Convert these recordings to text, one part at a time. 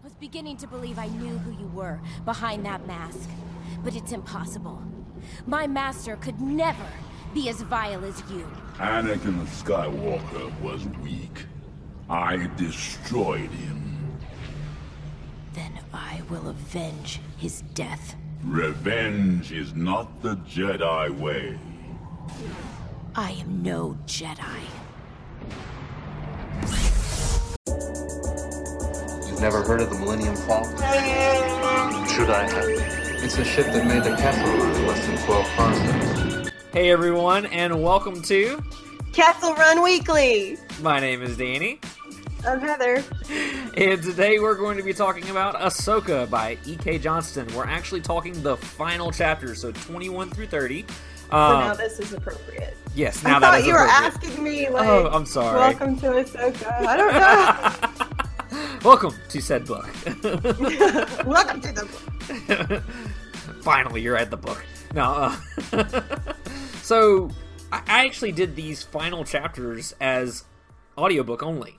I was beginning to believe I knew who you were behind that mask. But it's impossible. My master could never be as vile as you. Anakin Skywalker was weak. I destroyed him. Then I will avenge his death. Revenge is not the Jedi way. I am no Jedi. Never heard of the Millennium Falcon? Should I have? It's a ship that made the Kessel Run in less than 12 parsecs. Hey everyone, and welcome to Kessel Run Weekly. My name is Danny, I'm Heather. and today we're going to be talking about Ahsoka by E.K. Johnston. We're actually talking the final chapters, so 21 through 30. So Um, now this is appropriate. yes, now I that thought you were asking me like, Oh, I'm sorry. welcome to Ahsoka. I don't know. Welcome to said book. welcome to the. Book. Finally, you're at the book. No, uh, so I actually did these final chapters as audiobook only,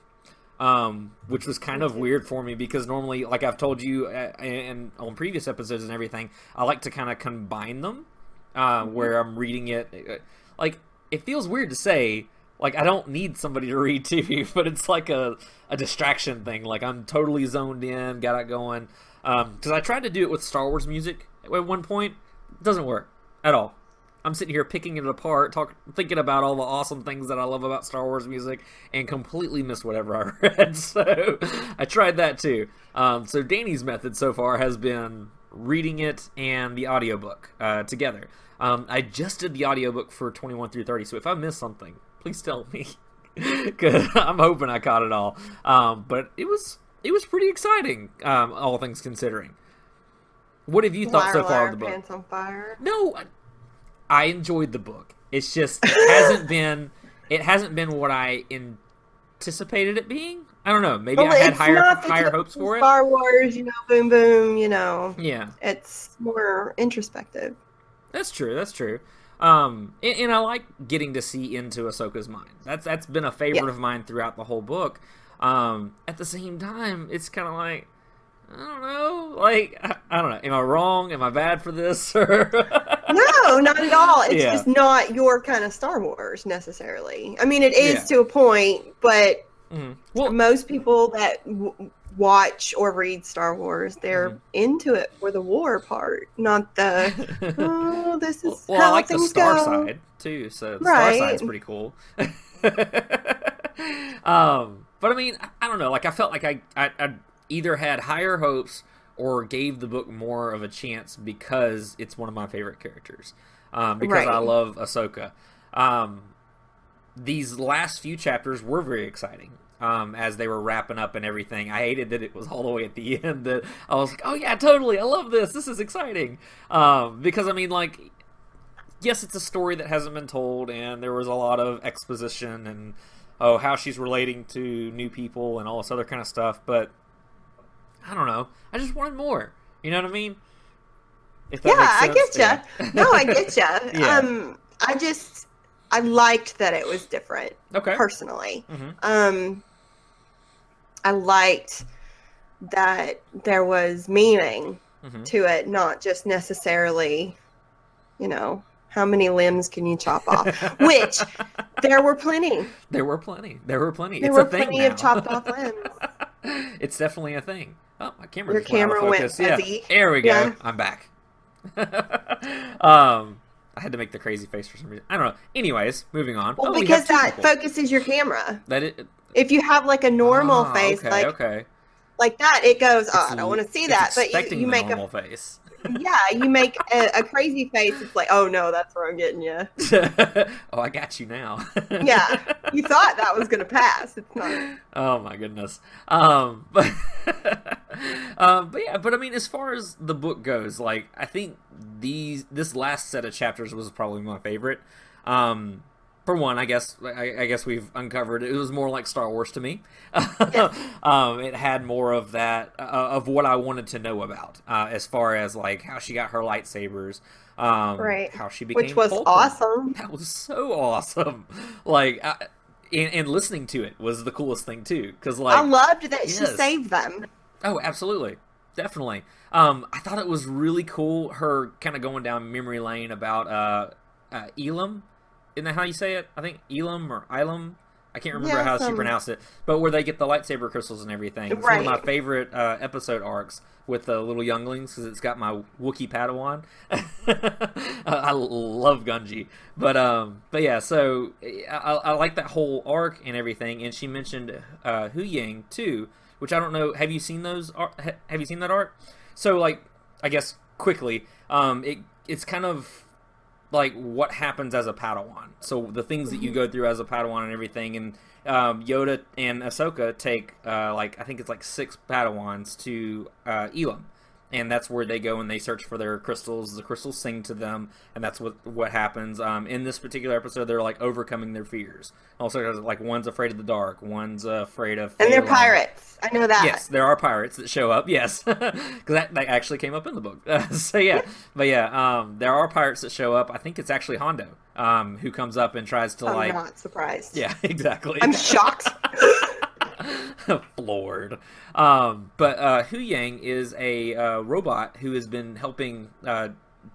um, which was kind of weird for me because normally, like I've told you uh, and on previous episodes and everything, I like to kind of combine them, uh, where I'm reading it. uh, Like it feels weird to say. Like I don't need somebody to read to me, but it's like a, a distraction thing. Like I'm totally zoned in, got it going. Because I tried to do it with Star Wars music at one point, it doesn't work at all. I'm sitting here picking it apart, talk, thinking about all the awesome things that I love about Star Wars music, and completely miss whatever I read. So I tried that too. Um, so Danny's method so far has been reading it and the audiobook uh, together. Um, I just did the audiobook for 21 through 30, so if I miss something, please tell me. Cause I'm hoping I caught it all. Um, but it was it was pretty exciting, um, all things considering. What have you thought so far liar, of the book? Pants on fire. No, I- I enjoyed the book. It's just it hasn't been it hasn't been what I anticipated it being. I don't know. Maybe Well, I had higher higher hopes for it. Star Wars, you know, boom, boom. You know, Yeah, it's more introspective. that's true. That's true. Um, and, and I like getting to see into Ahsoka's mind. That's that's been a favorite Yeah. of mine throughout the whole book. Um, at the same time, it's kind of like I don't know. Like I, I don't know. Am I wrong? Am I bad for this? Or No, not at all. It's Yeah. just not your kind of Star Wars necessarily. I mean, it is Yeah. to a point, but Mhm. well, most people that w- watch or read Star Wars, they're Mm-hmm. into it for the war part, not the oh, this is well, how I like the star go. side too. So the Right. star side's pretty cool. um, but I mean, I- don't know. Like I felt like I, I, I either had higher hopes or gave the book more of a chance because it's one of my favorite characters. Um, because I love Ahsoka. Um, these last few chapters were very exciting. Um, as they were wrapping up and everything, I hated that it was all the way at the end. That I was like, "Oh yeah, totally, I love this. This is exciting." Um, because I mean, like, yes, it's a story that hasn't been told, and there was a lot of exposition and oh, how she's relating to new people and all this other kind of stuff. But I don't know. I just wanted more. You know what I mean? Yeah, I get Yeah. you. No, I get you. Yeah. Um, I just I liked that it was different okay. personally. Mhm. Um, I liked that there was meaning Mhm. to it, not just necessarily, you know, how many limbs can you chop off? Which there were plenty. There were plenty. There were plenty. There it's were a thing plenty now. of chopped off limbs. it's definitely a thing. Oh, my camera. Your just went out of camera went. Yeah. fuzzy. There we go. Yeah. I'm back. um, I had to make the crazy face for some reason. I don't know. Anyways, moving on. Well, Oh, because that focuses your camera. that it. If you have like a normal Ah, face, okay, like okay. like that, it goes. Oh, I don't want to see that. But you, you make a normal face. yeah, you make a, a crazy face. It's like, oh no, that's where I'm getting you. oh, I got you now. Yeah, you thought that was gonna pass. It's not. Oh my goodness. Um, but, um, but yeah, but I mean, as far as the book goes, like I think these this last set of chapters was probably my favorite. Um, for one, I guess I, I guess we've uncovered it was more like Star Wars to me. um, it had more of that uh, of what I wanted to know about, uh, as far as like how she got her lightsabers, um, Right. How she became Which was Fulcrum. awesome. That was so awesome. Like, I, and, and listening to it was the coolest thing too, because like I loved that she saved them. Oh, absolutely, definitely. Um, I thought it was really cool. Her kind of going down memory lane about uh, uh, Ilum. Isn't that how you say it? I think Ilum or Ilum. I can't remember Yeah, how she pronounced it, but where they get the lightsaber crystals and everything. It's one of my favorite uh, episode arcs with the little younglings because it's got my Wookiee Padawan. I love Gungi, but um, but yeah, so I, I like that whole arc and everything. And she mentioned uh, Huyang too, which I don't know. Have you seen those? ar- Have you seen that arc? So like, I guess quickly, um, it it's kind of like what happens as a Padawan. So the things that you go through as a Padawan and everything, and um, Yoda and Ahsoka take uh, like I think it's like six Padawans to uh, Ilum, and that's where they go and they search for their crystals. The crystals sing to them, and that's what what happens. Um, in this particular episode, they're like overcoming their fears. Also, like one's afraid of the dark, one's afraid of And they're pirates. I know that. Yes, there are pirates that show up. Yes, because that, that actually came up in the book. so yeah, but yeah, um, there are pirates that show up. I think it's actually Hondo um, who comes up and tries to I'm like. not surprised. Yeah, exactly. I'm shocked. floored. Um, but uh, Huyang is a uh, robot who has been helping uh,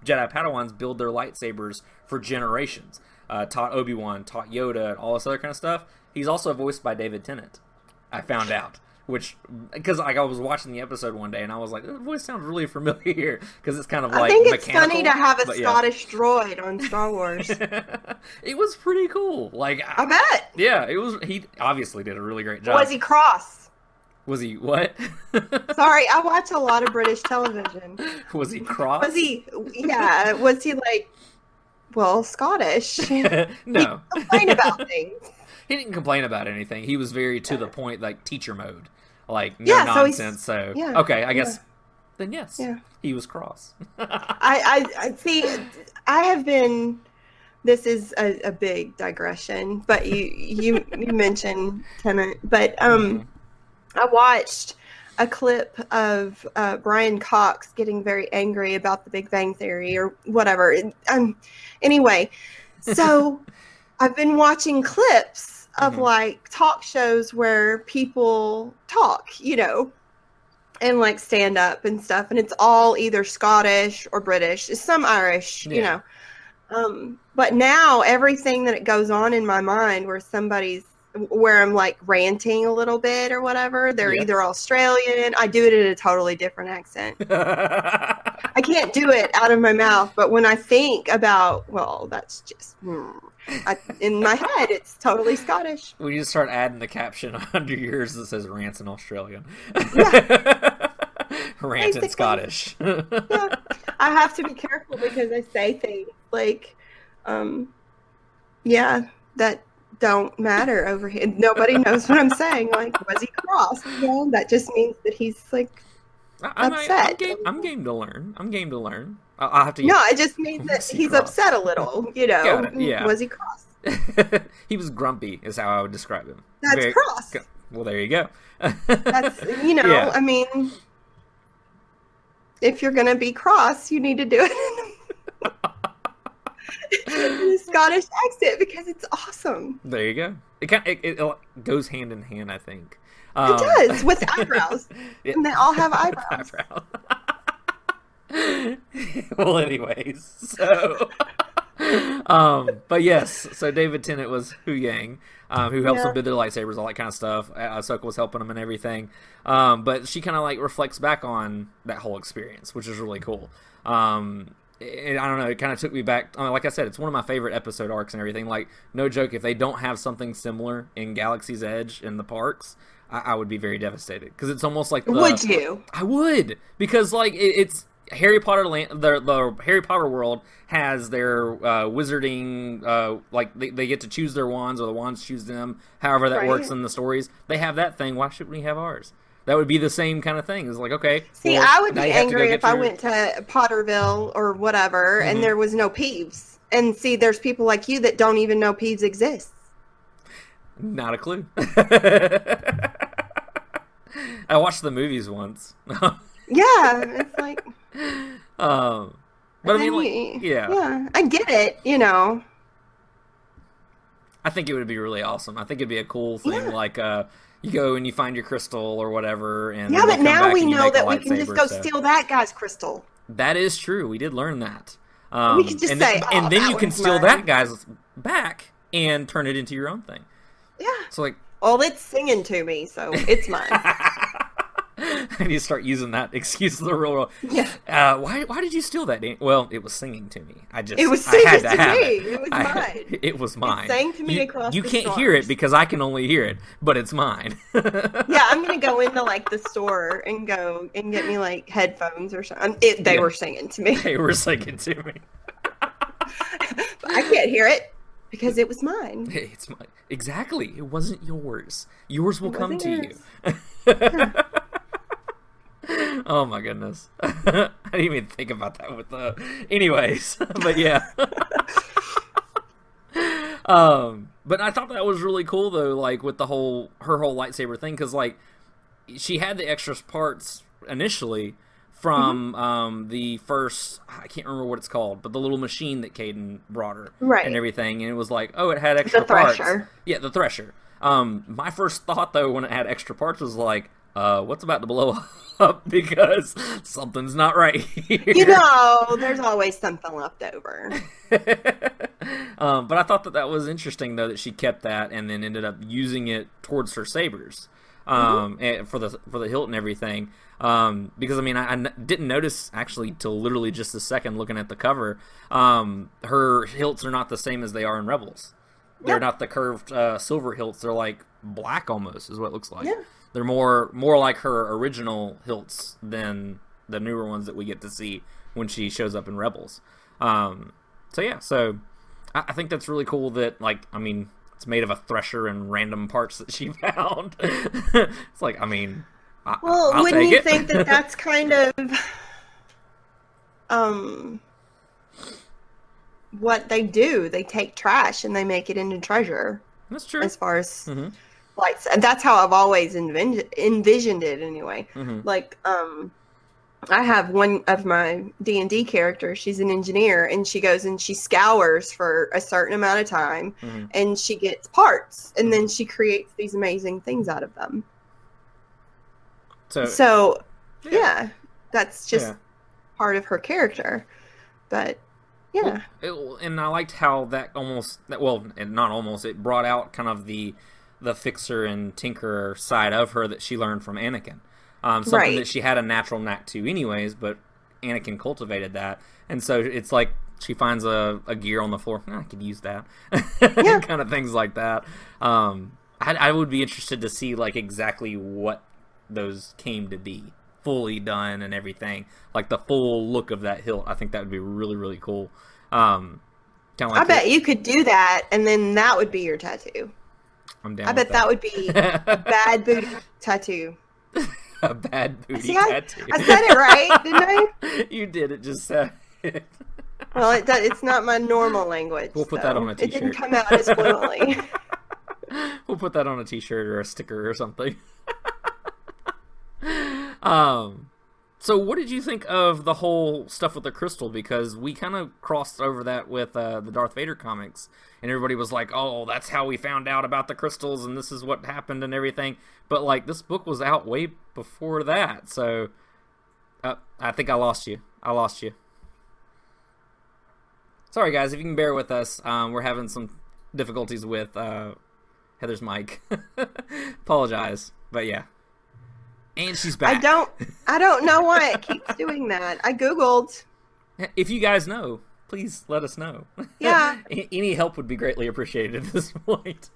Jedi Padawans build their lightsabers for generations. Uh, taught Obi Wan, taught Yoda, and all this other kind of stuff. He's also voiced by David Tennant. I found out, which because like I was watching the episode one day and I was like, "That voice sounds really familiar" because it's kind of like I think it's funny to have a but yeah. Scottish droid on Star Wars. it was pretty cool. Like, I bet. yeah, it was. He obviously did a really great job. Was he cross? Was he what? Sorry, I watch a lot of British television. was he cross? Was he? Yeah. Was he like? Well, Scottish. no, Complain about things. He didn't complain about anything. He was very to the point, like teacher mode, like no Yeah, nonsense. So, yeah, okay, I guess yeah. then yes, Yeah. he was cross. I, I, I see. I have been. This is a, a big digression, but you you you mentioned Tennant, but um, I watched a clip of uh, Brian Cox getting very angry about the Big Bang Theory or whatever. Um, anyway, so I've been watching clips of Mhm. like talk shows where people talk, you know, and like stand up and stuff, and it's all either Scottish or British, some Irish, you know. Um, but now everything that it goes on in my mind where somebody's where I'm like ranting a little bit or whatever, they're Yeah. either Australian. I do it in a totally different accent. I can't do it out of my mouth, but when I think about, well, that's just hmm, I, in my head, it's totally Scottish. we just start adding the caption under yours that says "Rants in Australian." Rant in Scottish. Yeah. I have to be careful because I say things like, um, yeah, that don't matter over here. Nobody knows what I'm saying. Like, was he cross? You know, that just means that he's like, I- I'm, Upset. game, I'm game to learn. I'm game to learn. I- I'll have to. no, it just means that he's cross? upset a little. You know, yeah. was he cross? he was grumpy, is how I would describe him. That's Very- cross. Well, there you go. That's you know, Yeah. I mean, if you're gonna be cross, you need to do it in a Scottish accent because it's awesome. There you go. It kind it, it, it goes hand in hand, I think. Um, It does with eyebrows, Yeah. and they all have eyebrows. eyebrow. well, anyways, so. um, but yes, so David Tennant was Huyang, um, who helps Yeah. them build their lightsabers, all that kind of stuff. Ahsoka was helping them and everything. Um, but she kind of like reflects back on that whole experience, which is really cool. Um, and I don't know, it kind of took me back. I mean, like I said, it's one of my favorite episode arcs and everything. Like, no joke, if they don't have something similar in Galaxy's Edge in the parks, I, I would be very devastated because it's almost like the, Would you? I would because like it, it's Harry Potter land the, the Harry Potter world has their uh, wizarding uh, like they, they get to choose their wands or the wands choose them however that Right. works in the stories they have that thing why shouldn't we have ours that would be the same kind of thing it's like okay See, well, I would be you have to go angry if I went to Potterville or whatever, Mhm. and there was no Peeves. And see, there's people like you that don't even know Peeves exists. Not a clue I watched the movies once Yeah, it's like. um but I mean like yeah yeah, I get it. You know, I think it would be really awesome. I think it'd be a cool thing, Yeah. like uh, you go and you find your crystal or whatever, and Yeah, but now we know that we can just go so- steal that guy's crystal. That is true. We did learn that. Um, We could just and say, then, "Oh, and then you can steal mine." that guy's back and turn it into your own thing. Yeah. So like, Well, it's singing to me, so it's mine. I need to start using that excuse the real world. Yeah. Uh, why? Why did you steal that? Well, it was singing to me. I just. It was I had singing to have me. It. It was I- mine. It was mine. sang to me you, across You can't hear it because I can only hear it, but it's mine. yeah, I'm gonna go into like the store and go and get me like headphones or something. It, they Yeah. were singing to me. they were singing to me. I can't hear it because it was mine. It's mine. Exactly. It wasn't yours. Yours will come to you. oh my goodness. I didn't even think about that with the anyways. but yeah. um but I thought that was really cool though, like with the whole her whole lightsaber thing, because like she had the extra parts initially from Mm-hmm. um, the first I can't remember what it's called, but the little machine that Kaeden brought her Right. and everything, and it was like, oh, it had extra The parts. thresher. Yeah, the thresher. Um, my first thought though when it had extra parts was like, uh, what's about to blow up because something's not right here. You know, there's always something left over. um, but I thought that that was interesting though that she kept that and then ended up using it towards her sabers um, and for the for the hilt and everything. Um, because I mean, I didn't notice actually till literally just a second looking at the cover. Um, her hilts are not the same as they are in Rebels. They're Yeah. not the curved uh, silver hilts. They're like black almost, is what it looks like. Yeah. They're more more like her original hilts than the newer ones that we get to see when she shows up in Rebels. Um, so yeah, so I, I think that's really cool. That like, I mean, it's made of a thresher and random parts that she found. it's like, I mean, I, Well, I'll wouldn't you it. think that that's kind of um what they do? They take trash and they make it into treasure. that's true. As far as mm-hmm. lights, and that's how I've always envisioned envisioned it. Anyway, Mhm. like um, I have one of my D and D characters. She's an engineer, and she goes and she scours for a certain amount of time, Mhm. and she gets parts, and then she creates these amazing things out of them. So, So, yeah, that's just Yeah. part of her character. But yeah, it, and I liked how that almost well, and not almost, it brought out kind of the the fixer and tinkerer side of her that she learned from Anakin. Um, something Right. that she had a natural knack to, anyways, but Anakin cultivated that, and so it's like she finds a, a gear on the floor. "Ah, I could use that, Yeah. kind of things like that. Um, I, I would be interested to see like exactly what those came to be, fully done and everything, like the full look of that hilt. I think that would be really really cool. Um, kind of like I bet you could do that, and then that would be your tattoo. I'm down. I bet with that would be a bad booty tattoo. a bad booty See, I, tattoo. I said it right, didn't I? you did it. Just said. it. Well, it does, it's not my normal language. We'll put that so on a It didn't t-shirt. come out as fluently. we'll put that on a T-shirt or a sticker or something. um. So, what did you think of the whole stuff with the crystal? Because we kind of crossed over that with uh, the Darth Vader comics, and everybody was like, "Oh, that's how we found out about the crystals, and this is what happened, and everything." But like, this book was out way before that, so uh, I think I lost you. I lost you. Sorry, guys. If you can bear with us, um, we're having some difficulties with uh, Heather's mic. Apologize, but yeah. And she's back. I don't. I don't know why it keeps doing that. I googled. If you guys know, please let us know. Yeah. Any help would be greatly appreciated at this point.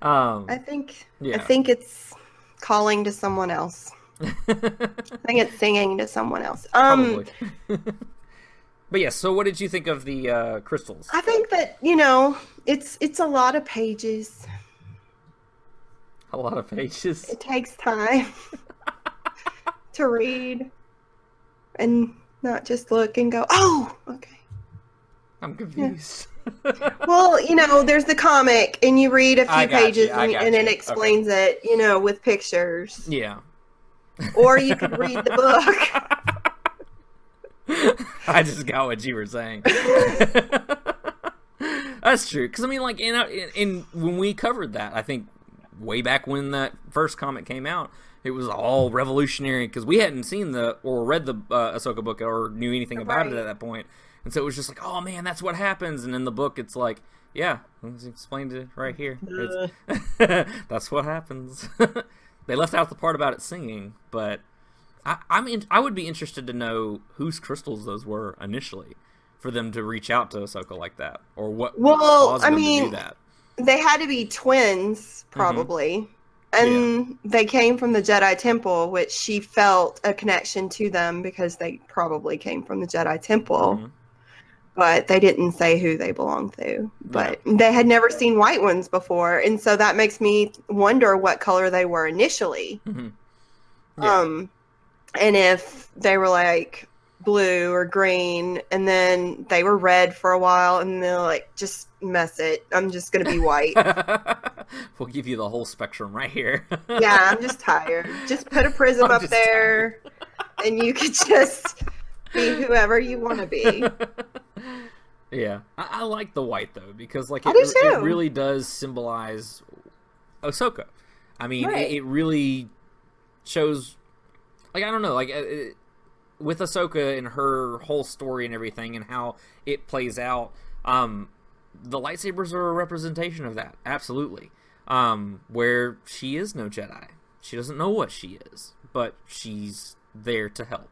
Um, I think. yeah. I think it's calling to someone else. I think it's singing to someone else. Um, but yeah, so what did you think of the uh, crystals? I think that you know it's it's a lot of pages. A lot of pages. It takes time to read and not just look and go, oh, okay. I'm confused. Well, you know, there's the comic, and you read a few got you, pages, and, and it explains it, you know, with pictures. yeah. Or you could read the book. I just got what you were saying. That's true. Because I mean, like, in, in in when we covered that, I think way back when that first comic came out, it was all revolutionary because we hadn't seen the or read the uh, Ahsoka book or knew anything about it at that point, and so it was just like, oh man, that's what happens. And in the book, it's like, yeah, it's explained it right here. It's- that's what happens. they left out the part about it singing, but I, I'm in, I would be interested to know whose crystals those were initially for them to reach out to Ahsoka like that, or what Well, I mean, do that. They had to be twins, probably. And they came from the Jedi Temple, which she felt a connection to them because they probably came from the Jedi Temple. Mhm. But they didn't say who they belonged to. But they had never seen white ones before. And so that makes me wonder what color they were initially. Mhm. Yeah. Um, and if they were like blue or green, and then they were red for a while, and they're like, just mess it. I'm just gonna be white. we'll give you the whole spectrum right here. yeah, I'm just tired. Just put a prism I'm up there, and you could just be whoever you want to be. yeah, I, I like the white though because like it, do it really does symbolize Ahsoka. I mean, Right. it, it really shows. Like I don't know, like it, with Ahsoka and her whole story and everything and how it plays out. Um, the lightsabers are a representation of that, absolutely. Um, where she is no Jedi, she doesn't know what she is, but she's there to help.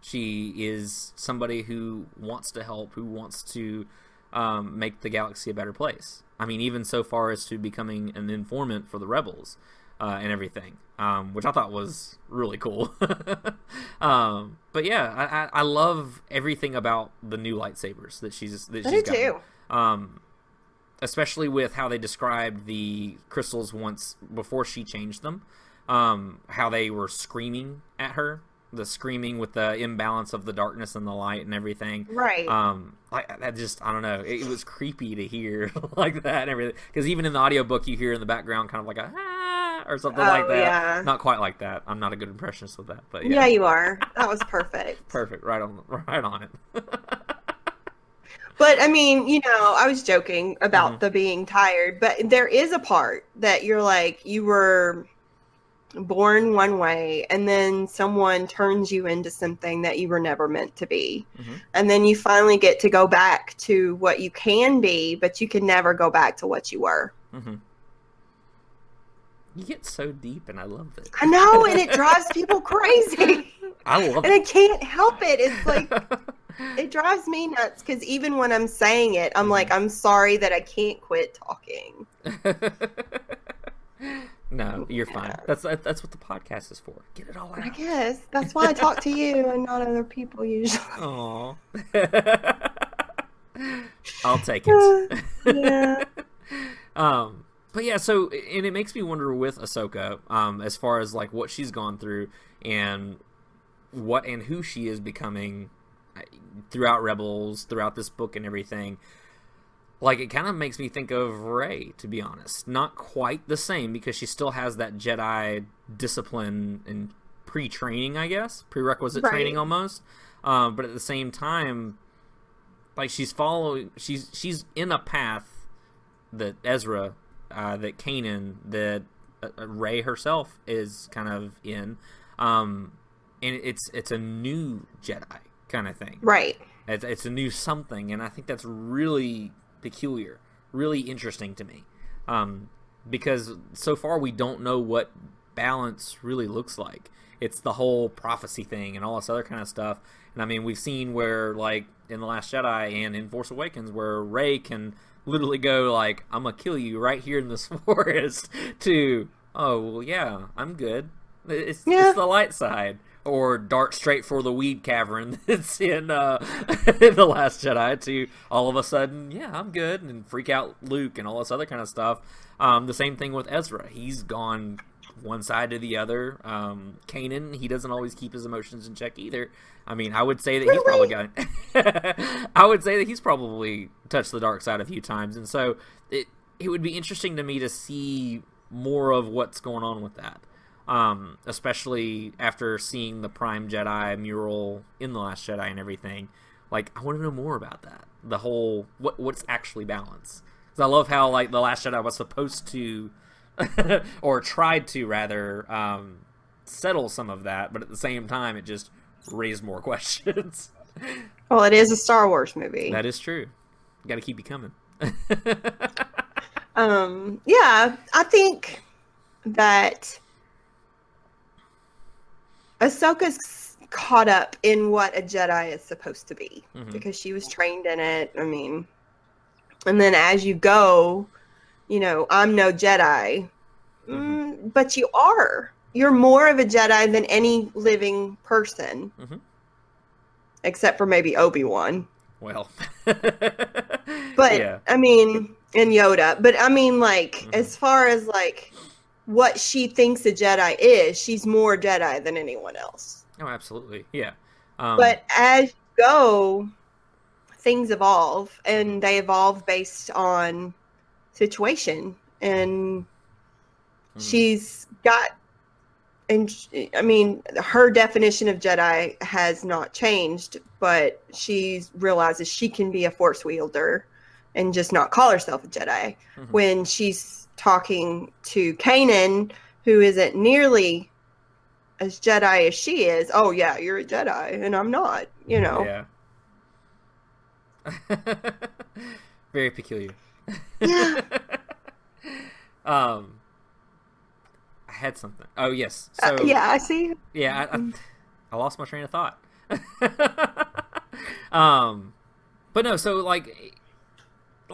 She is somebody who wants to help, who wants to um, make the galaxy a better place. I mean, even so far as to becoming an informant for the rebels uh, and everything, um, which I thought was really cool. um, but yeah, I, I, love everything about the new lightsabers that she's that I she's gotten. too. Um, especially with how they described the crystals once before she changed them. Um, how they were screaming at her, the screaming with the imbalance of the darkness and the light and everything. Right. Um, like that just I don't know. It, it was creepy to hear like that and everything. Because even in the audiobook, you hear in the background kind of like a ah or something like Oh, that. yeah. Not quite like that. I'm not a good impressionist with that, but yeah. yeah, you are. That was perfect. perfect. Right on, right on it. But I mean, you know, I was joking about Mhm. the being tired, but there is a part that you're like, you were born one way, and then someone turns you into something that you were never meant to be. Mhm. And then you finally get to go back to what you can be, but you can never go back to what you were. hmm You get so deep, and I love it. I know, and it drives people crazy. I love it. And I it. can't help it. It's like, it drives me nuts because even when I'm saying it, I'm like, I'm sorry that I can't quit talking. no, you're fine. That's that's what the podcast is for. Get it all out. I guess that's why I talk to you and not other people usually. Aw. I'll take it. yeah. um, but yeah, so and it makes me wonder with Ahsoka, um, as far as like what she's gone through and what and who she is becoming uh, throughout Rebels, throughout this book and everything. Like it kind of makes me think of Rey, to be honest. Not quite the same because she still has that Jedi discipline and pre-training, I guess, prerequisite Right. training almost. Um, but at the same time, like she's following, she's she's in a path that Ezra, uh, that Kanan, that uh, uh, Rey herself is kind of in, um, and it's it's a new Jedi kind of thing. Right. It's, it's a new something, and I think that's really peculiar, really interesting to me, um, because so far we don't know what balance really looks like. It's the whole prophecy thing and all this other kind of stuff. And I mean, we've seen where, like, in The Last Jedi and in Force Awakens, where Rey can literally go, like, I'm gonna kill you right here in this forest, to, oh, well, yeah, I'm good. It's, Yeah. it's the light side. Or dart straight for the weed cavern that's in, uh, in The Last Jedi, to all of a sudden, yeah, I'm good, and freak out Luke and all this other kind of stuff. Um, the same thing with Ezra. He's gone one side to the other. Um, Kanan, he doesn't always keep his emotions in check either. I mean, I would say that he's probably got. I would say that he's probably touched the dark side a few times, and so it it would be interesting to me to see more of what's going on with that. Um, especially after seeing the Prime Jedi mural in the Last Jedi and everything. Like, I want to know more about that. The whole what what's actually balance. Because I love how like the Last Jedi was supposed to or tried to rather um, settle some of that, but at the same time, it just raised more questions. Well, it is a Star Wars movie. that is true. Got to keep you coming. Um, yeah, I think that Ahsoka's caught up in what a Jedi is supposed to be Mhm. because she was trained in it. I mean, and then as you go, you know, I'm no Jedi, mm, but you are. You're more of a Jedi than any living person, Mhm. except for maybe Obi Wan. well, But yeah, I mean, and Yoda. But I mean, like, Mhm. as far as like what she thinks a Jedi is, she's more Jedi than anyone else. oh, absolutely, yeah. Um, but as you go, things evolve, and they evolve based on situation. And Mhm. she's got, and I mean, her definition of Jedi has not changed, but she realizes she can be a Force wielder and just not call herself a Jedi. Mhm. When she's talking to Kanan, who isn't nearly as Jedi as she is, oh yeah, you're a Jedi, and I'm not. You know, yeah. Very peculiar. Yeah. um, I had something. Oh yes. So Uh, yeah, I see. Yeah, I, I, I lost my train of thought. um, but no, so like,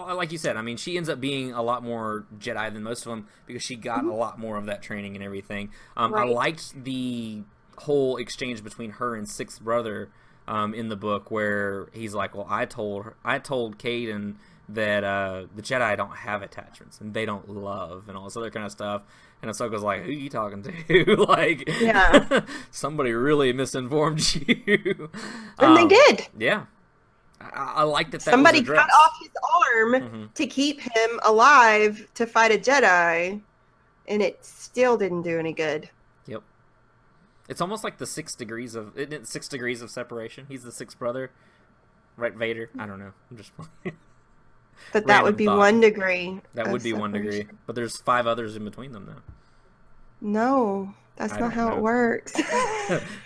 like you said, I mean, she ends up being a lot more Jedi than most of them because she got a lot more of that training and everything. Um, I liked the whole exchange between her and Sixth Brother um, in the book where he's like, "Well, I told her, I told Kaeden that uh, the Jedi don't have attachments and they don't love and all this other kind of stuff." And Ahsoka's like, "Who are you talking to? like, Yeah. somebody really misinformed you." And they Um, did. Yeah, I, I like that. that Somebody cut off his arm Mhm. to keep him alive to fight a Jedi, and it still didn't do any good. Yep. It's almost like the six degrees of it six degrees of separation. He's the sixth brother, right? Vader. I don't know. I'm just But that would be thought. one degree. that would be one degree, but there's five others in between them though. No, that's I not how know. it works.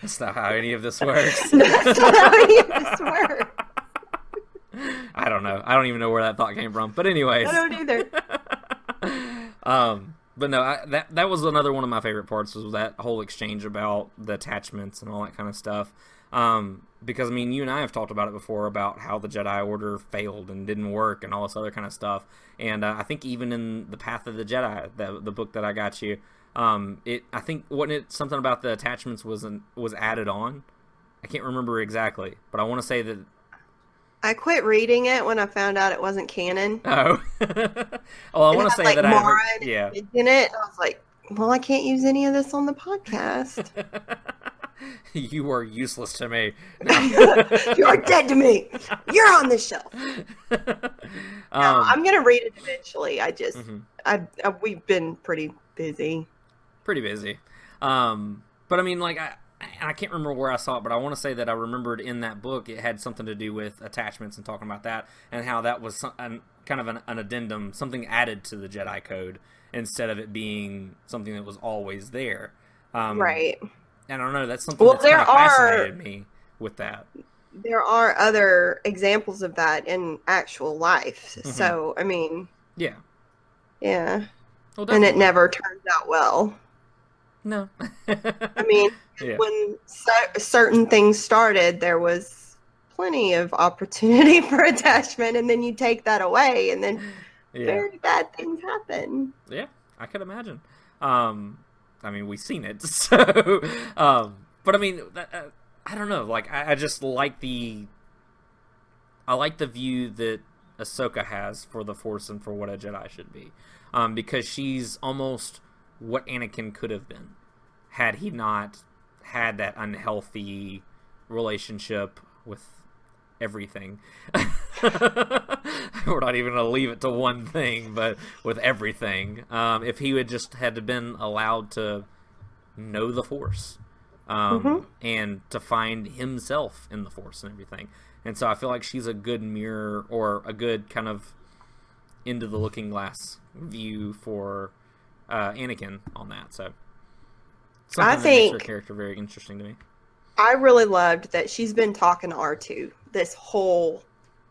That's not how any of this works. that's not how any of this works. I don't know. I don't even know where that thought came from. But anyways, I don't either. um, but no, I, that that was another one of my favorite parts was that whole exchange about the attachments and all that kind of stuff. Um, because I mean, you and I have talked about it before about how the Jedi Order failed and didn't work and all this other kind of stuff. And uh, I think even in the Path of the Jedi, the the book that I got you, um, it I think wasn't it something about the attachments was was added on. I can't remember exactly, but I want to say that I quit reading it when I found out it wasn't canon. oh, oh, I want to say like that I Mara heard, yeah. in it. I was like, well, I can't use any of this on the podcast. you are useless to me. You're dead to me. You're on the shelf. um, I'm gonna read it eventually. I just, mhm, I, I, we've been pretty busy. pretty busy. Um, but I mean, like, I, I can't remember where I saw it, but I want to say that I remembered in that book it had something to do with attachments and talking about that and how that was some, an, kind of an, an addendum, something added to the Jedi Code instead of it being something that was always there. Um, right. And I don't know. That's something Well, that's there kind of are- me with that. There are other examples of that in actual life. Mm-hmm. So, I mean, Yeah. yeah. Well, And it never turns out well. No. I mean, yeah. when cer- certain things started, there was plenty of opportunity for attachment, and then you take that away, and then yeah. very bad things happen. Yeah, I could imagine. Um, I mean, we've seen it, so. Um, but I mean, that, uh, I don't know. Like, I, I just like the. I like the view that Ahsoka has for the Force and for what a Jedi should be, um, because she's almost what Anakin could have been, had he not had that unhealthy relationship with everything. We're not even going to leave it to one thing, but with everything. Um, if he had just had been allowed to know the Force um, and to find himself in the Force and everything. And so I feel like she's a good mirror or a good kind of into the looking glass view for uh, Anakin on that. So something that makes her think- character very interesting to me. I really loved that she's been talking to R2 this whole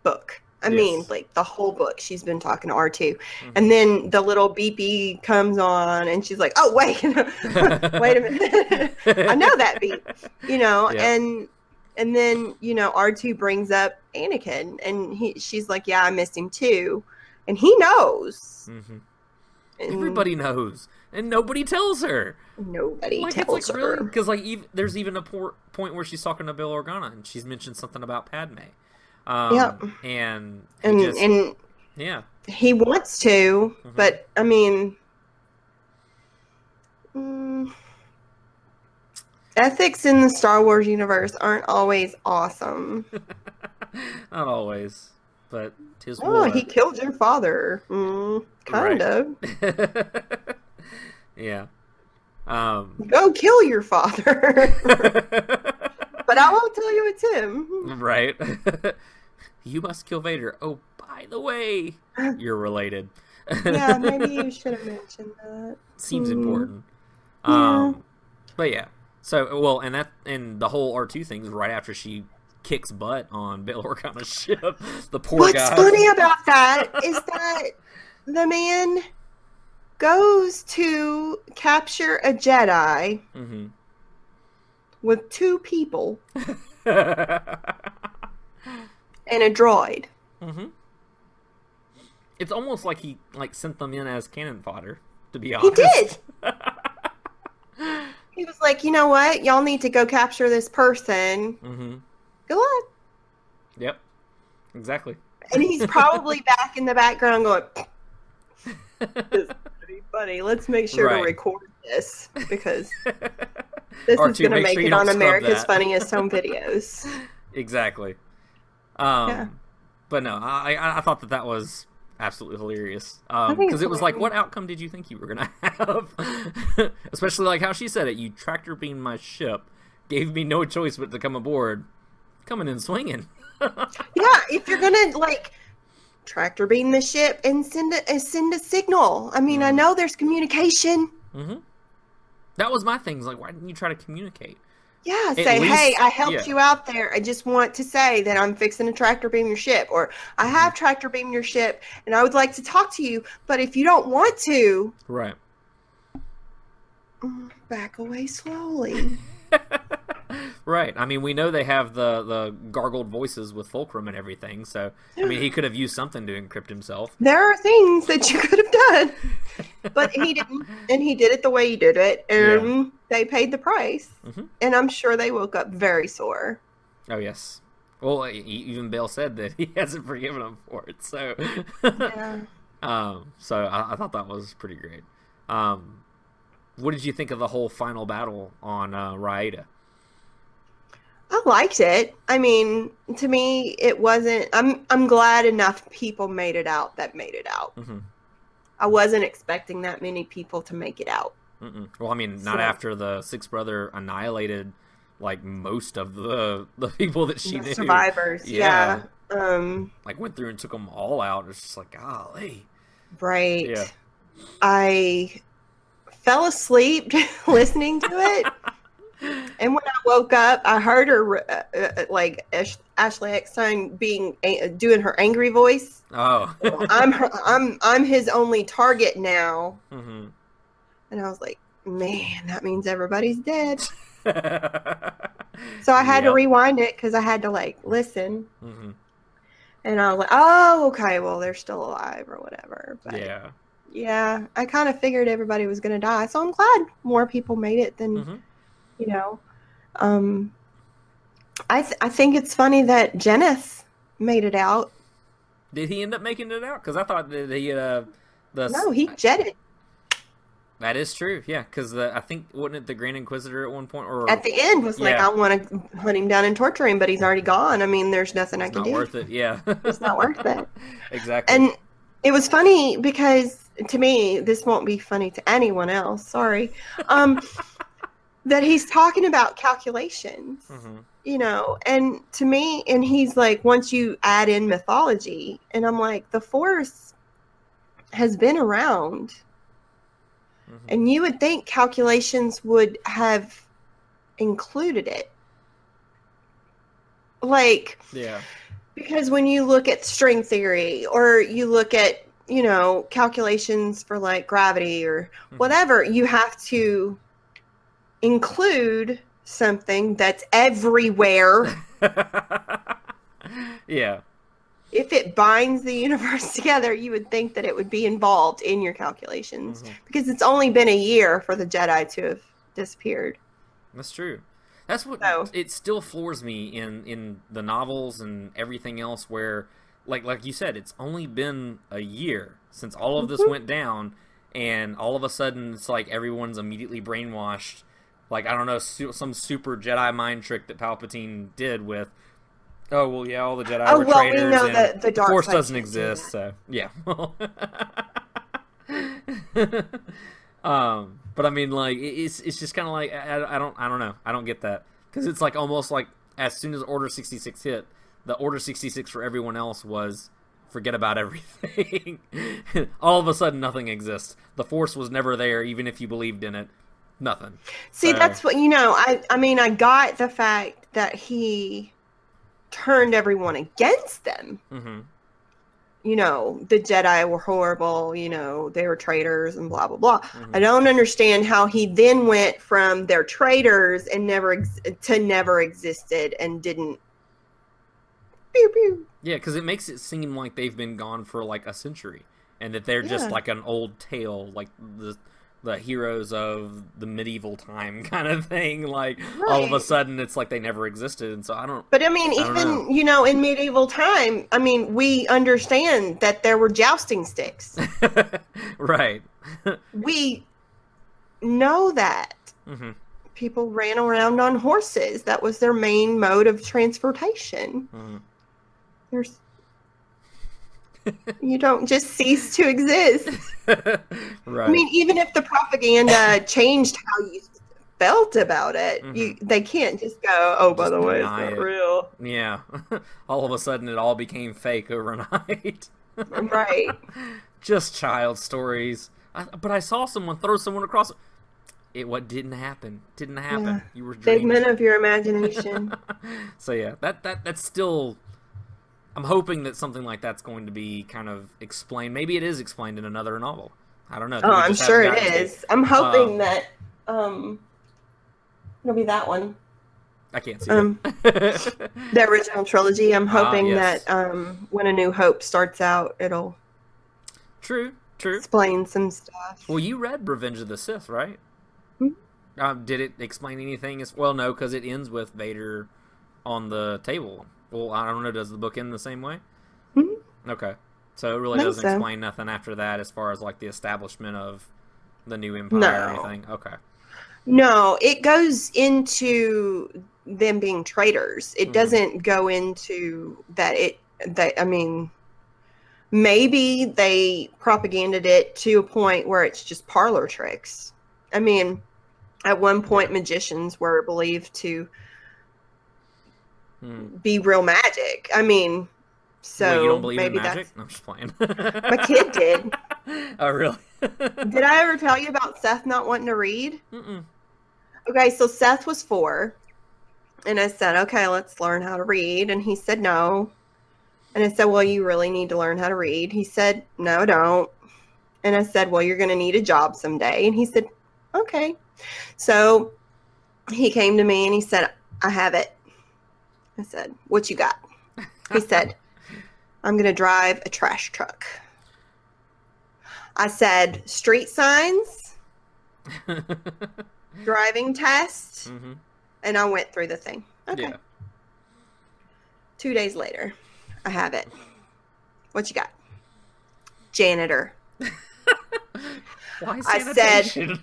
book. I mean, like the whole book, she's been talking to R2. Mhm. And then the little beepy comes on, and she's like, oh, wait, wait a minute. I know that beep, you know, Yeah. and and then you know R2 brings up Anakin, and he she's like, yeah, I missed him too, and he knows. hmm And Everybody knows, and nobody tells her. nobody Like tells it's like her. really because like ev there's even a por- point where she's talking to Bail Organa and she's mentioned something about Padme. Um, Yep. and And just, and yeah, he wants to, Mhm. but I mean, mm, ethics in the Star Wars universe aren't always awesome. not always, but tis Oh, war. he killed your father. Mm, kind Right. of. yeah. Um, Go kill your father. but I won't tell you it's him. right. you must kill Vader. Oh, by the way, you're related. yeah, maybe you should have mentioned that. seems Hmm. important. Yeah. Um, but yeah. So well, and that and the whole R two thing's right after she kicks butt on Bail Organa's ship. The poor What's guy. What's funny about that is that the man goes to capture a Jedi hmm with two people and a droid. hmm It's almost like he like sent them in as cannon fodder. To be honest, He did. He was like, you know what? Y'all need to go capture this person. hmm Good luck. Yep. Exactly. And he's probably back in the background going, This is pretty funny. Let's make sure Right. to record this because this Or is going to make sure it on America's. Funniest Home Videos. exactly. Um, Yeah. But no, I, I I thought that that was absolutely hilarious. Um, because it's it was like, what outcome did you think you were gonna have? Especially like how she said it. You tractor beamed my ship, gave me no choice but to come aboard, coming in swinging. Yeah, if you're gonna like tractor beam the ship and send a send a signal. I mean, I Mhm. know there's communication. hmm That was my thing. Like, why didn't you try to communicate? Yeah, say, least- hey, I helped yeah. you out there. I just want to say that I'm fixing to tractor beam your ship, or I Mm-hmm. have tractor beam your ship, and I would like to talk to you. But if you don't want to, Right. mm, back away slowly. right. I mean, we know they have the the gargled voices with Fulcrum and everything. So I mean, he could have used something to encrypt himself. there are things that you could have done, but he didn't, and he did it the way he did it, and they paid the price. Mhm. And I'm sure they woke up very sore. Oh yes. Well, even Bail said that he hasn't forgiven him for it. So, Yeah. um, so I, I thought that was pretty great. Um, what did you think of the whole final battle on uh, Raada? I liked it. I mean, to me, it wasn't. I'm I'm glad enough people made it out that made it out. hmm I wasn't expecting that many people to make it out. Mm-mm. Well, I mean, not So- after the six brother annihilated like most of the the people that she The knew. survivors, Yeah. yeah. Um, Like went through and took them all out. It's just like, golly. right. Yeah. I fell asleep listening to it, and when I woke up, I heard her uh, uh, like Ash- Ashley Eckstein being uh, doing her angry voice. Oh. I'm her, I'm I'm his only target now, hmm and I was like, man, that means everybody's dead. So I had to rewind it because I had to like listen, hmm and I was like, oh, okay, well they're still alive or whatever. But Yeah. yeah, I kind of figured everybody was gonna die, so I'm glad more people made it than hmm you know. Um, I th- I think it's funny that Jenneth made it out. Did he end up making it out? Because I thought that he uh the No, he jetted that is true. Yeah, because I think wasn't it the Grand Inquisitor at one point or at the end. Was like, Yeah. I want to hunt him down and torture him, but he's already gone. I mean, there's nothing I can not do. worth it. Yeah, It's not worth it. exactly. And it was funny because to me, this won't be funny to anyone else. Sorry. Um, that he's talking about calculations, hmm you know, and to me, and he's like, once you add in mythology, and I'm like, the Force has been around And you would think calculations would have included it. Like, Yeah. because when you look at string theory or you look at, you know, calculations for like gravity or Mhm. whatever, you have to include something that's everywhere. yeah. if it binds the universe together, you would think that it would be involved in your calculations Mhm. because it's only been a year for the Jedi to have disappeared. That's true. That's what So- it still floors me in in the novels and everything else where like like you said it's only been a year since all of this Mhm. went down and all of a sudden it's like everyone's immediately brainwashed like I don't know su- some super Jedi mind trick that Palpatine did with oh well yeah all the Jedi Oh, were well, we know the dark Force doesn't exist so yeah. Um but I mean like it's it's just kind of like I, I don't I don't know. I don't get that. Because it's like almost like as soon as Order sixty six hit the Order sixty six for everyone else was forget about everything. All of a sudden nothing exists. The Force was never there even if you believed in it nothing See, So- that's what you know. I I mean, I got the fact that he turned everyone against them. hmm You know, the Jedi were horrible. You know, they were traitors and blah blah blah. Mhm. I don't understand how he then went from they're traitors and never ex- to never existed and didn't. Pew, pew. Yeah, because it makes it seem like they've been gone for like a century, and that they're just like an old tale, like the the heroes of the medieval time kind of thing. Like all of a sudden, it's like they never existed, and so I don't. But I mean, I even know. you know, in medieval time, I mean, we understand that there were jousting sticks. right. we know that hmm people ran around on horses. That was their main mode of transportation. hmm There's you don't just cease to exist. right. I mean, even if the propaganda changed how you felt about it, you they can't just go, "Oh, by Mm-hmm. Just the way, it's not it. real." yeah. all of a sudden, it all became fake overnight. Right? just child stories. I, but I saw someone throw someone across. It what didn't happen. Didn't happen. Yeah. You were dreaming. Figment of your imagination. so yeah, that that that's still. I'm hoping that something like that's going to be kind of explained. Maybe it is explained in another novel. I don't know. oh, I'm sure it to. I'm hoping Um, that um it'll be that one. I can't see Um, it. The original trilogy. I'm Ah, hoping yes. that um when A New Hope starts out, it'll true, true. explain some stuff. Well, you read Revenge of the Sith, right? Mhm. Um, did it explain anything? As well, no, because it ends with Vader on the table. Well, I don't know. Does the book end the same way? Mhm. Okay, so it really doesn't so. explain nothing after that, as far as like the establishment of the new empire or No. anything. Okay, No, it goes into them being traitors. It Mhm. doesn't go into that it that I mean maybe they propaganded it to a point where it's just parlor tricks. I mean, at one point magicians were believed to Hmm. be real magic. I mean, so well, you don't believe maybe in magic? that's No, I'm just playing. my kid did. oh, really? Did I ever tell you about Seth not wanting to read? Mm-mm. Okay, so Seth was four. And I said, okay, let's learn how to read. And he said, no. And I said, well, you really need to learn how to read. He said, no, don't. And I said, well, you're going to need a job someday. And he said, okay. So he came to me and he said, I have it. I said, what you got? He said, I'm going to drive a trash truck. I said, street signs, driving test. hmm And I went through the thing. Okay. Yeah. Two days later, I have it. What you got? Janitor. Why I said-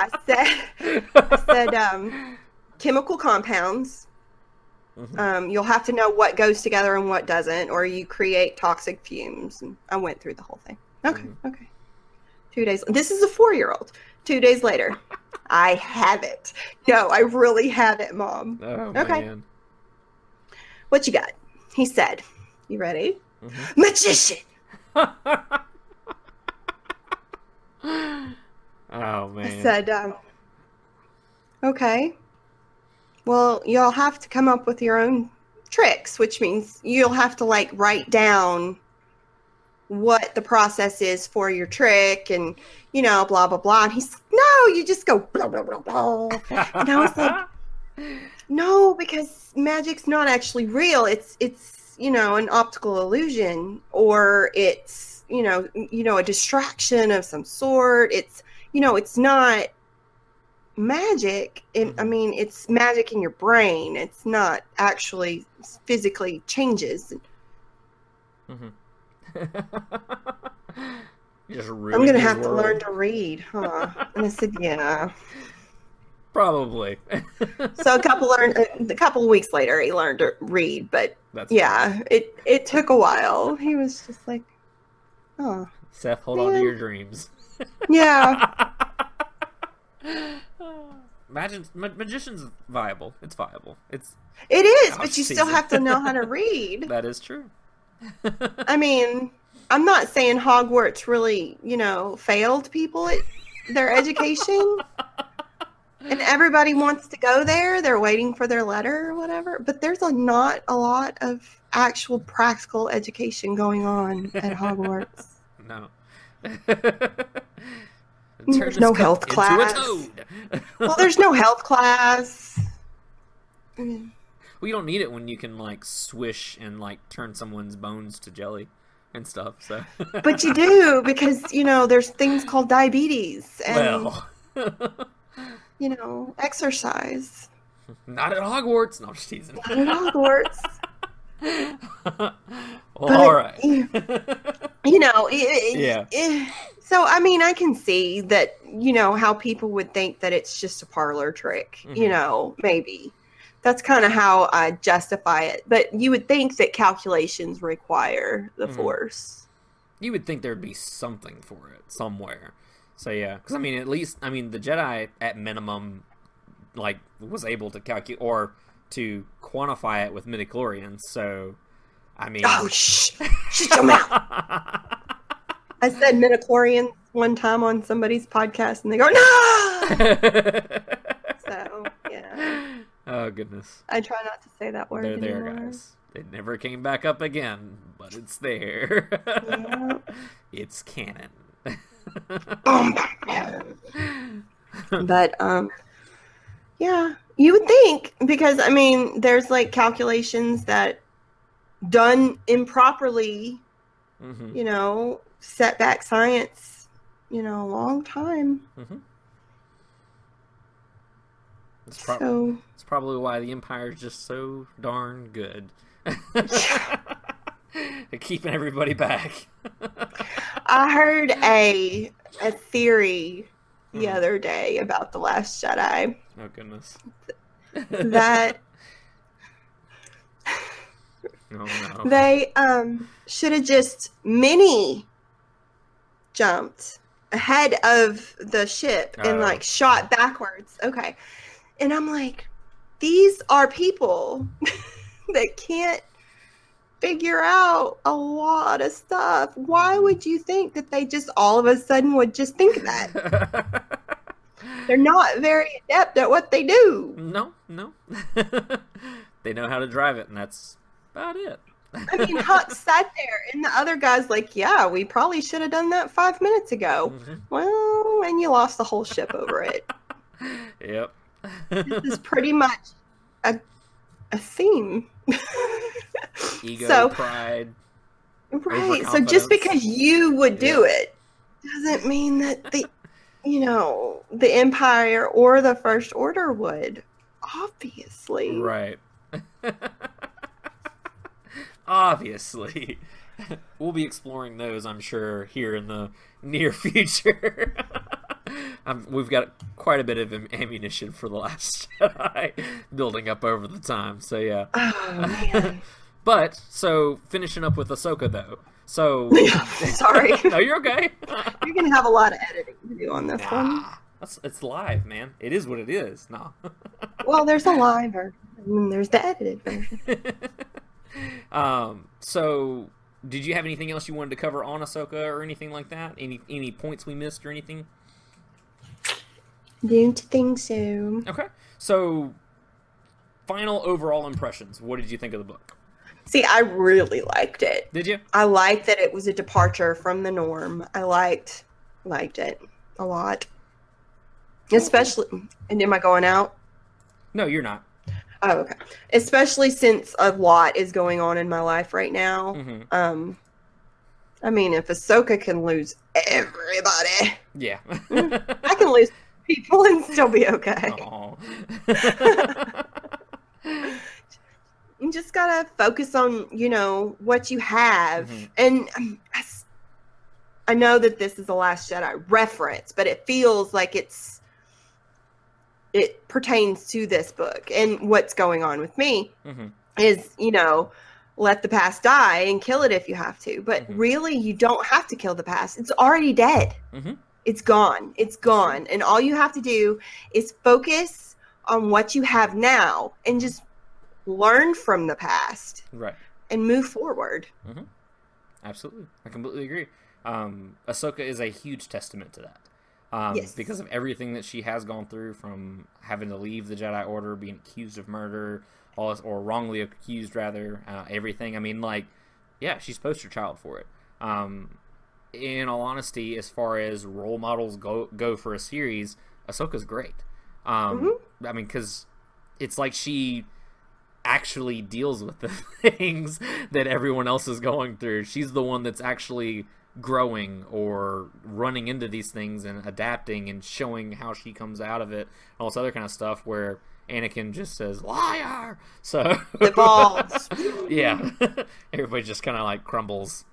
I said, I said, um, chemical compounds. Mhm. Um, you'll have to know what goes together and what doesn't, or you create toxic fumes. And I went through the whole thing. Okay, Mhm. okay. Two days. This is a four-year-old. Two days later, I have it. No, I really have it, Mom. oh Okay. man. What you got? He said. You ready? Mhm. Magician. Oh man. I said, um, okay. Well, you'll have to come up with your own tricks, which means you'll have to like write down what the process is for your trick and you know blah blah blah. And he's like no you just go blah blah blah blah. And i was like no because magic's not actually real. It's it's you know an optical illusion or it's you know you know a distraction of some sort. It's you know it's not magic and i mean it's magic in your brain. It's not actually physically changes. Mhm. Just i'm gonna have to learn to read huh? And i said yeah. Probably. so a couple learned a couple of weeks later he learned to read but That's yeah it it took a while. He was just like oh Seth, hold on to your dreams. yeah Imagine ma- magician's viable. It's viable. It's it is but you still have to know how to read that is true. I mean, I'm not saying Hogwarts really, you know, failed people at their education. and everybody wants to go there. They're waiting for their letter or whatever. But there's a not a lot of actual practical education going on at Hogwarts. No. There's no health class. well, there's no health class. I mean, Well, you don't need it when you can like swish and like turn someone's bones to jelly and stuff. So, but you do because, you know, there's things called diabetes and, well, you know, exercise. not at Hogwarts. No, I'm just teasing. Not at Hogwarts. well, But, all right. you know it, Yeah. it- so i mean i can see that you know how people would think that it's just a parlor trick you Mhm. know maybe that's kind of how i justify it but you would think that calculations require the Mhm. force you would think there'd be something for it somewhere. So yeah, because I mean, at least I mean, the Jedi at minimum, like, was able to calculate or to quantify it with midichlorians. So, I mean, oh shh shut your mouth i said midichlorians one time on somebody's podcast and they go no so yeah oh goodness, i try not to say that word they're there, guys. It never came back up again, but it's there. Yeah. It's canon. But um yeah you would think because i mean there's like calculations that done improperly hmm you know set back science you know a long time hmm It's, prob- so it's probably why the Empire is just so darn good. At keeping everybody back. i heard a a theory the Mhm. other day about the last jedi oh goodness. that Oh no. They um should have just mini jumped ahead of the ship and Oh. like shot backwards. Okay. And I'm like, these are people that can't figure out a lot of stuff. Why would you think that they just all of a sudden would just think that? They're not very adept at what they do. no, no. they know how to drive it, and that's about it. I mean, Huck sat there, and the other guy's like, "Yeah, we probably should have done that five minutes ago." Mhm. Well, and you lost the whole ship over it. Yep. This is pretty much a a theme. Ego, so pride. right, so just because you would do Yeah. it doesn't mean that the you know the Empire or the First Order would. Obviously, Right. Obviously. We'll be exploring those, I'm sure, here in the near future. um, we've got quite a bit of ammunition for the last Jedi building up over the time, so yeah. Oh man. But, so, finishing up with Ahsoka, though. So. Sorry. no, you're okay. You're gonna have a lot of editing to do on this one. Nah, that's, it's live, man. It is what it is. No. Well, there's a live version, and there's the edited version. um. So, did you have anything else you wanted to cover on Ahsoka or anything like that? Any any points we missed or anything? Don't think so. Okay. So, final overall impressions. What did you think of the book? See, I really liked it. Did you? I liked that it was a departure from the norm. I liked liked it a lot. Especially and am I going out? No, you're not. Oh, okay. Especially since a lot is going on in my life right now. hmm Um I mean if Ahsoka can lose everybody, Yeah. I can lose people and still be okay. You just gotta focus on you know what you have Mhm. and um, I, I know that this is the last jedi reference but it feels like it's it pertains to this book and what's going on with me Mhm. is you know let the past die and kill it if you have to but Mhm. really you don't have to kill the past it's already dead Mhm. it's gone it's gone and all you have to do is focus on what you have now and just learn from the past Right. and move forward Absolutely. I completely agree. Um, Ahsoka is a huge testament to that. Um, Yes. Because of everything that she has gone through from having to leave the Jedi Order, being accused of murder, all this, or wrongly accused, rather, uh, everything. I mean, like, yeah, she's poster child for it. Um, in all honesty, as far as role models go, go for a series, Ahsoka's great. Um, I mean, because it's like she actually deals with the things that everyone else is going through. She's the one that's actually growing or running into these things and adapting and showing how she comes out of it and all this other kind of stuff where Anakin just says liar. So the balls yeah, everybody just kind of like crumbles.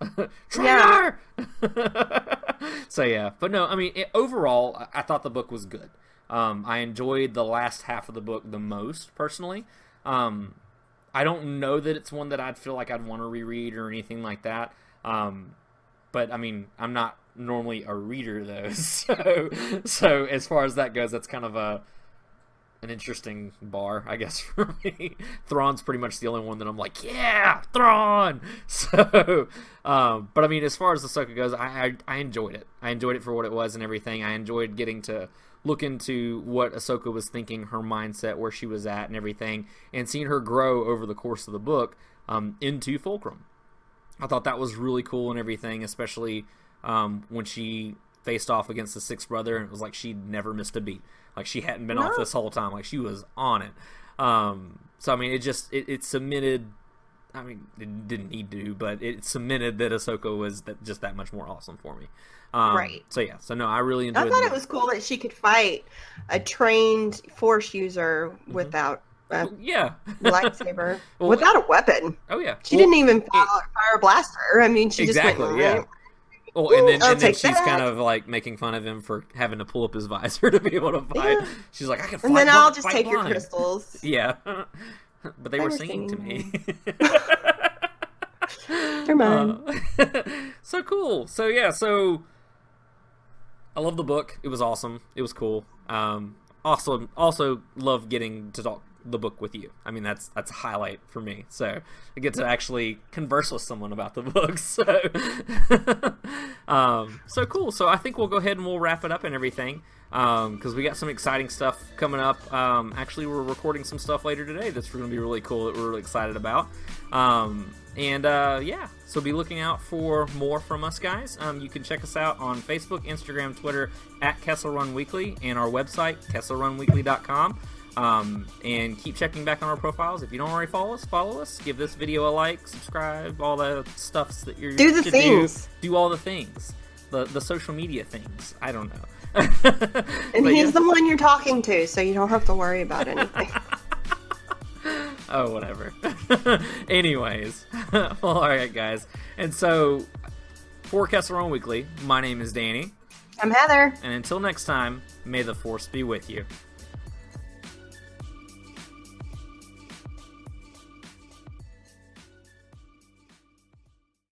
Traitor. so yeah, but no, I mean it, overall, I- I thought the book was good. Um, I enjoyed the last half of the book the most personally. Um, I don't know that it's one that I'd feel like I'd want to reread or anything like that. Um, but I mean, I'm not normally a reader though, so so as far as that goes, that's kind of a an interesting bar, I guess, for me. Thrawn's pretty much the only one that I'm like, yeah, Thrawn. So, um, but I mean, as far as the Ahsoka goes, I, I I enjoyed it. I enjoyed it for what it was and everything. I enjoyed getting to look into what Ahsoka was thinking, her mindset, where she was at, and everything, and seeing her grow over the course of the book um, into Fulcrum. I thought that was really cool and everything, especially um, when she faced off against the sixth brother, and it was like she'd never missed a beat. Like she hadn't been off this whole time. Like she was on it. Um, so I mean, it just it, it cemented. I mean, it didn't need to, but it cemented that Ahsoka was that, just that much more awesome for me. Um, Right. So yeah. So no, I really enjoyed. It. I thought it was cool that she could fight a trained force user without a Yeah. lightsaber Well, without a weapon Oh yeah. she Well, didn't even fire, fire a blaster i mean she Exactly, just went yeah. right- Well, and then, I'll and then she's that. kind of like making fun of him for having to pull up his visor to be able to fight. Yeah. She's like, I can. and fight then i'll just take your crystals Yeah, but they They were were singing to me. Never mind. Uh, so cool. So yeah. So I love the book. It was awesome. It was cool. Um, also, also love getting to talk the book with you. I mean, that's that's a highlight for me. So I get to actually converse with someone about the book. So, um, so cool. So I think we'll go ahead and we'll wrap it up and everything. Because we got some exciting stuff coming up. Um, actually, we're recording some stuff later today that's going to be really cool that we're really excited about. Um, and uh, yeah, so be looking out for more from us, guys. Um, you can check us out on Facebook, Instagram, Twitter at Kessel Run Weekly, and our website, KesselRunWeekly.com. Um, and keep checking back on our profiles. If you don't already follow us, follow us. Give this video a like, subscribe, all the stuffs that you're Do the things. Do, do all the things, the the social media things. I don't know. and he's yeah. the one you're talking to so you don't have to worry about anything Oh, whatever. Anyways, well, all right, guys. And so, for Run Weekly, my name is Danny, i'm heather and until next time, may the force be with you.